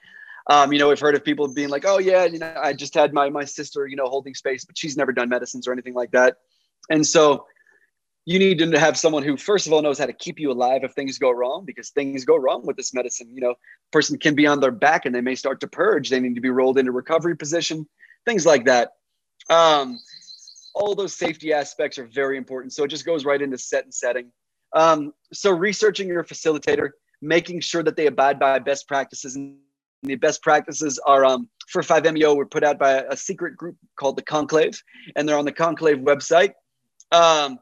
Um, you know we've heard of people being like oh yeah you know i just had my my sister you know holding space but she's never done medicines or anything like that. And so you need to have someone who first of all knows how to keep you alive if things go wrong because things go wrong with this medicine. You know person can be on their back and they may start to purge. They need to be rolled into recovery position things like that. Um, all those safety aspects are very important. So it just goes right into set and setting. Um, so researching your facilitator making sure that they abide by best practices. And the best practices are um, for 5meo were put out by a, secret group called the conclave and they're on the conclave website. Um,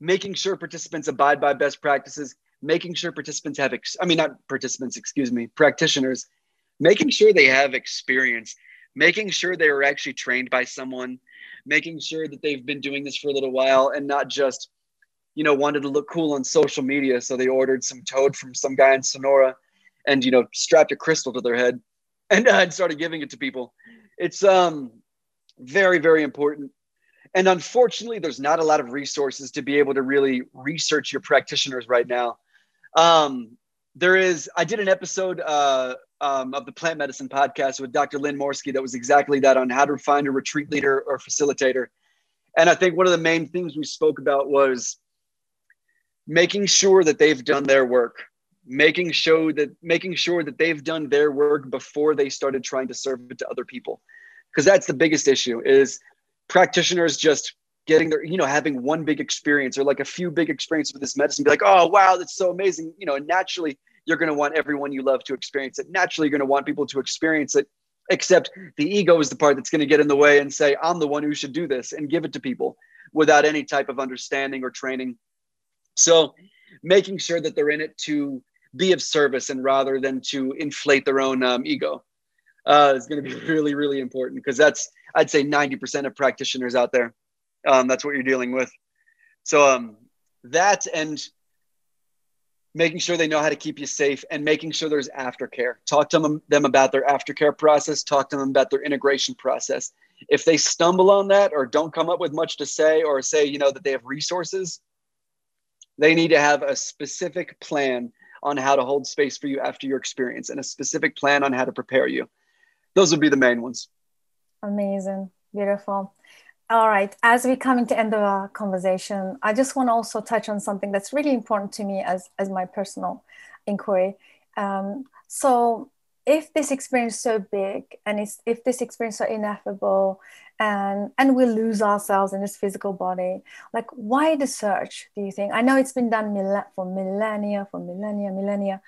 making sure participants abide by best practices, making sure participants have, ex- I mean, not participants, excuse me, practitioners, making sure they have experience, making sure they are actually trained by someone, making sure that they've been doing this for a little while and not just, you know, wanted to look cool on social media. So they ordered some toad from some guy in Sonora and, you know, strapped a crystal to their head and, uh, and started giving it to people. It's um, very, very important and unfortunately, there's not a lot of resources to be able to really research your practitioners right now. Um, there is, I did an episode uh, um, of the Plant Medicine podcast with Dr. Lynn Morski that was exactly that on how to find a retreat leader or facilitator. And I think one of the main things we spoke about was making sure that they've done their work, making sure that making sure that they've done their work before they started trying to serve it to other people. Because that's the biggest issue is practitioners just getting their, you know, having one big experience or like a few big experiences with this medicine, be like, oh, wow, that's so amazing. You know, and naturally, you're going to want everyone you love to experience it. Naturally, you're going to want people to experience it, except the ego is the part that's going to get in the way and say, I'm the one who should do this and give it to people without any type of understanding or training. So, making sure that they're in it to be of service and rather than to inflate their own um, ego uh, is going to be really, really important because that's, I'd say 90% of practitioners out there. Um, that's what you're dealing with. So um, that and making sure they know how to keep you safe and making sure there's aftercare. Talk to them, about their aftercare process. Talk to them about their integration process. If they stumble on that or don't come up with much to say or say, you know, that they have resources, they need to have a specific plan on how to hold space for you after your experience and a specific plan on how to prepare you those would be the main ones. Amazing, beautiful. All right, as we coming to end of our conversation, I just want to also touch on something that's really important to me as as my personal inquiry. Um, so, if this experience is so big, and it's, if this experience is so ineffable, and and we lose ourselves in this physical body, like why the search? Do you think? I know it's been done for millennia, for millennia, millennia,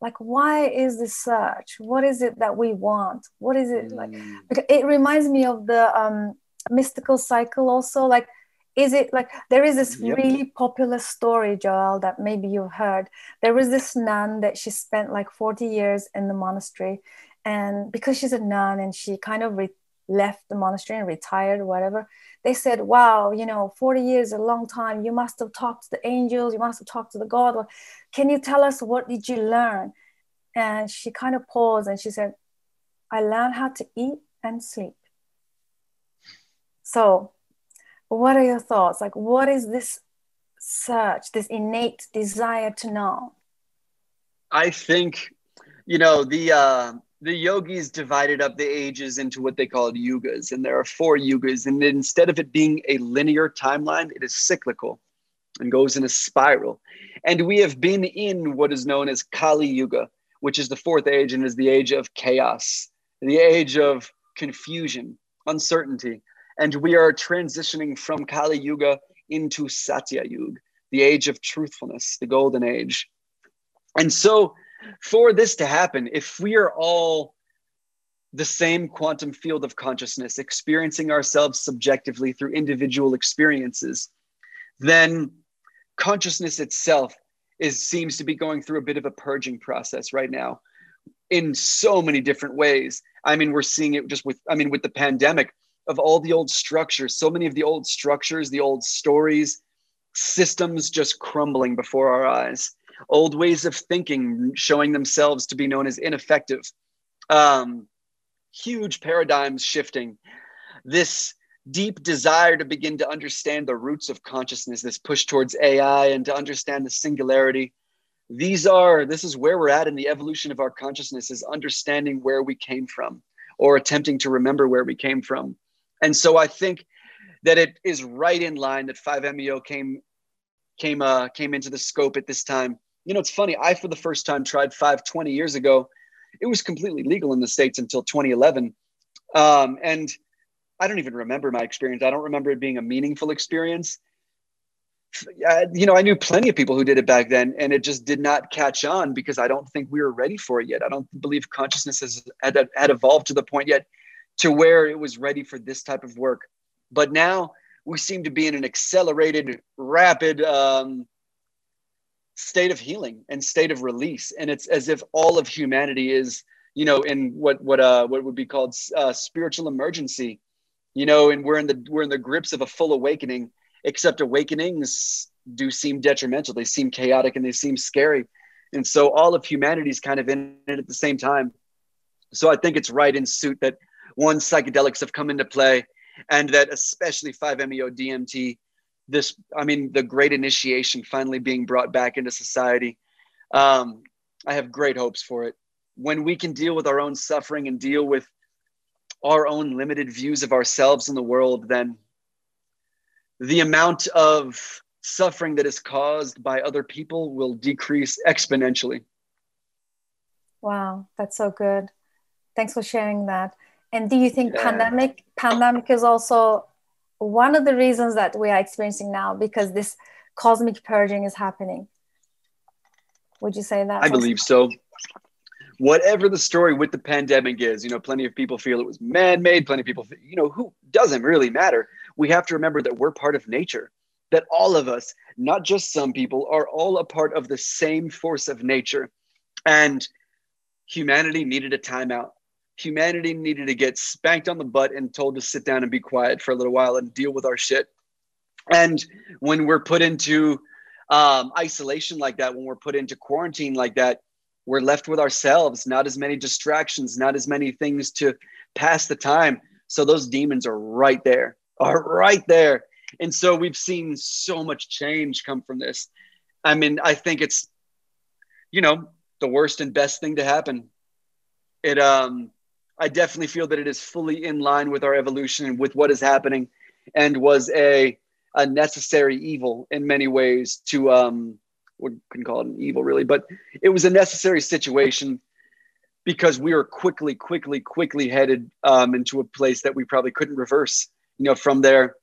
like why is this search what is it that we want what is it like mm. because it reminds me of the um, mystical cycle also? Like is it like there is this yep. really popular story joel that maybe you've heard. There was this nun that she spent like 40 years in the monastery and because she's a nun and she kind of re- left the monastery and retired or whatever they said wow you know 40 years a long time. You must have talked to the angels. You must have talked to the god. Can you tell us what did you learn? And she kind of paused and she said i learned how to eat and sleep so what are your thoughts? Like what is this search this innate desire to know? I think you know the uh the yogis divided up the ages into what they called yugas and there are four yugas and instead of it being a linear timeline it is cyclical and goes in a spiral. And we have been in what is known as kali yuga which is the fourth age and is the age of chaos the age of confusion uncertainty and we are transitioning from kali yuga into satya yuga the age of truthfulness the golden age and so for this to happen, if we are all the same quantum field of consciousness, experiencing ourselves subjectively through individual experiences, then consciousness itself is seems to be going through a bit of a purging process right now in so many different ways. I mean, we're seeing it just with I mean with the pandemic of all the old structures, so many of the old structures, the old stories, systems just crumbling before our eyes old ways of thinking showing themselves to be known as ineffective, um, huge paradigms shifting, this deep desire to begin to understand the roots of consciousness, this push towards AI and to understand the singularity. These are, this is where we're at in the evolution of our consciousness, is understanding where we came from or attempting to remember where we came from. And so I think that it is right in line that 5MEO came came uh, came into the scope at this time. You know, it's funny. I for the first time tried five 20 years ago. It was completely legal in the states until 2011, um, and I don't even remember my experience. I don't remember it being a meaningful experience. you know, I knew plenty of people who did it back then, and it just did not catch on because I don't think we were ready for it yet. I don't believe consciousness has had, had evolved to the point yet to where it was ready for this type of work. But now we seem to be in an accelerated, rapid um, state of healing and state of release, and it's as if all of humanity is, you know, in what what uh what would be called uh, spiritual emergency, you know, and we're in the we're in the grips of a full awakening. Except awakenings do seem detrimental; they seem chaotic and they seem scary, and so all of humanity is kind of in it at the same time. So I think it's right in suit that one psychedelics have come into play and that especially 5-meo dmt this i mean the great initiation finally being brought back into society. Um, i have great hopes for it. When we can deal with our own suffering and deal with our own limited views of ourselves in the world then the amount of suffering that is caused by other people will decrease exponentially. Wow that's so good. Thanks for sharing that and do you think yeah. pandemic pandemic is also one of the reasons that we are experiencing now because this cosmic purging is happening? Would you say that? I believe so. Whatever the story with the pandemic is, you know, plenty of people feel it was man-made. Plenty of people, you know, who doesn't really matter. We have to remember that we're part of nature. That all of us, not just some people, are all a part of the same force of nature, and humanity needed a timeout humanity needed to get spanked on the butt and told to sit down and be quiet for a little while and deal with our shit. And when we're put into um, isolation like that, when we're put into quarantine like that, we're left with ourselves, not as many distractions, not as many things to pass the time. So those demons are right there, are right there. And so we've seen so much change come from this. I mean, I think it's, you know, the worst and best thing to happen. It um I definitely feel that it is fully in line with our evolution and with what is happening, and was a a necessary evil in many ways to um we couldn't call it an evil really, but it was a necessary situation because we were quickly, quickly, quickly headed um, into a place that we probably couldn't reverse, you know, from there.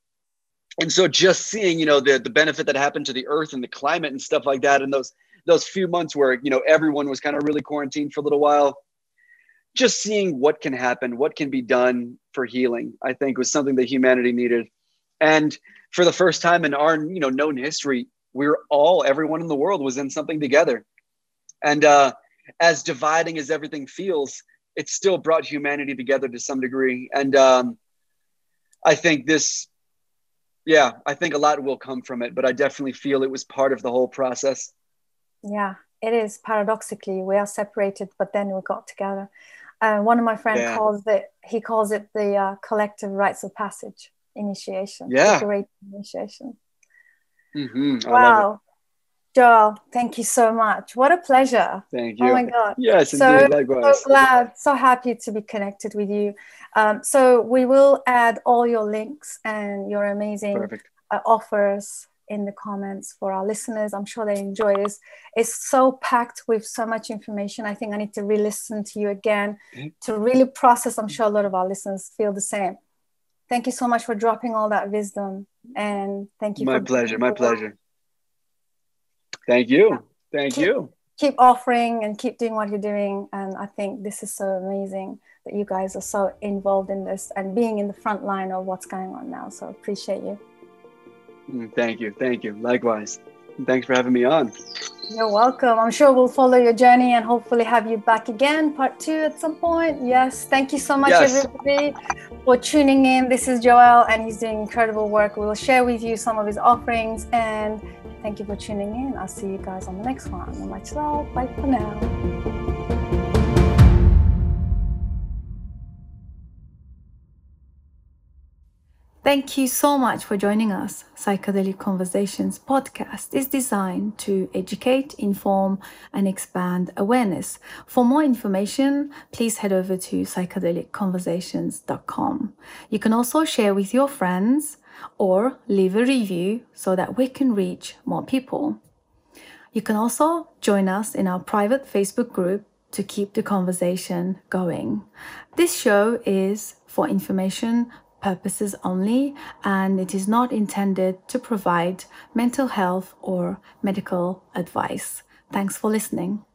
And so just seeing, you know, the the benefit that happened to the earth and the climate and stuff like that, and those those few months where you know everyone was kind of really quarantined for a little while just seeing what can happen, what can be done for healing, I think was something that humanity needed. And for the first time in our, you know, known history, we are all, everyone in the world was in something together. And uh, as dividing as everything feels, it still brought humanity together to some degree. And um, I think this, yeah, I think a lot will come from it, but I definitely feel it was part of the whole process. Yeah, it is paradoxically we are separated, but then we got together. Uh, one of my friends yeah. calls it he calls it the uh, collective rites of passage initiation. Yeah, great initiation. Mm-hmm. Wow. Joel, thank you so much. What a pleasure. Thank you. Oh my God. Yes, so, indeed, likewise. So glad, so happy to be connected with you. Um, so we will add all your links and your amazing uh, offers in the comments for our listeners. I'm sure they enjoy this. It's so packed with so much information. I think I need to re listen to you again mm-hmm. to really process. I'm sure a lot of our listeners feel the same. Thank you so much for dropping all that wisdom. And thank you. My pleasure. My pleasure. Thank you. Thank keep, you. Keep offering and keep doing what you're doing. And I think this is so amazing that you guys are so involved in this and being in the front line of what's going on now. So appreciate you. Thank you. Thank you. Likewise. Thanks for having me on. You're welcome. I'm sure we'll follow your journey and hopefully have you back again, part two at some point. Yes. Thank you so much, yes. everybody, for tuning in. This is Joel, and he's doing incredible work. We'll share with you some of his offerings. And thank you for tuning in. I'll see you guys on the next one. Much love. Bye for now. Thank you so much for joining us. Psychedelic Conversations podcast is designed to educate, inform, and expand awareness. For more information, please head over to psychedelicconversations.com. You can also share with your friends or leave a review so that we can reach more people. You can also join us in our private Facebook group to keep the conversation going. This show is for information purposes only and it is not intended to provide mental health or medical advice. Thanks for listening.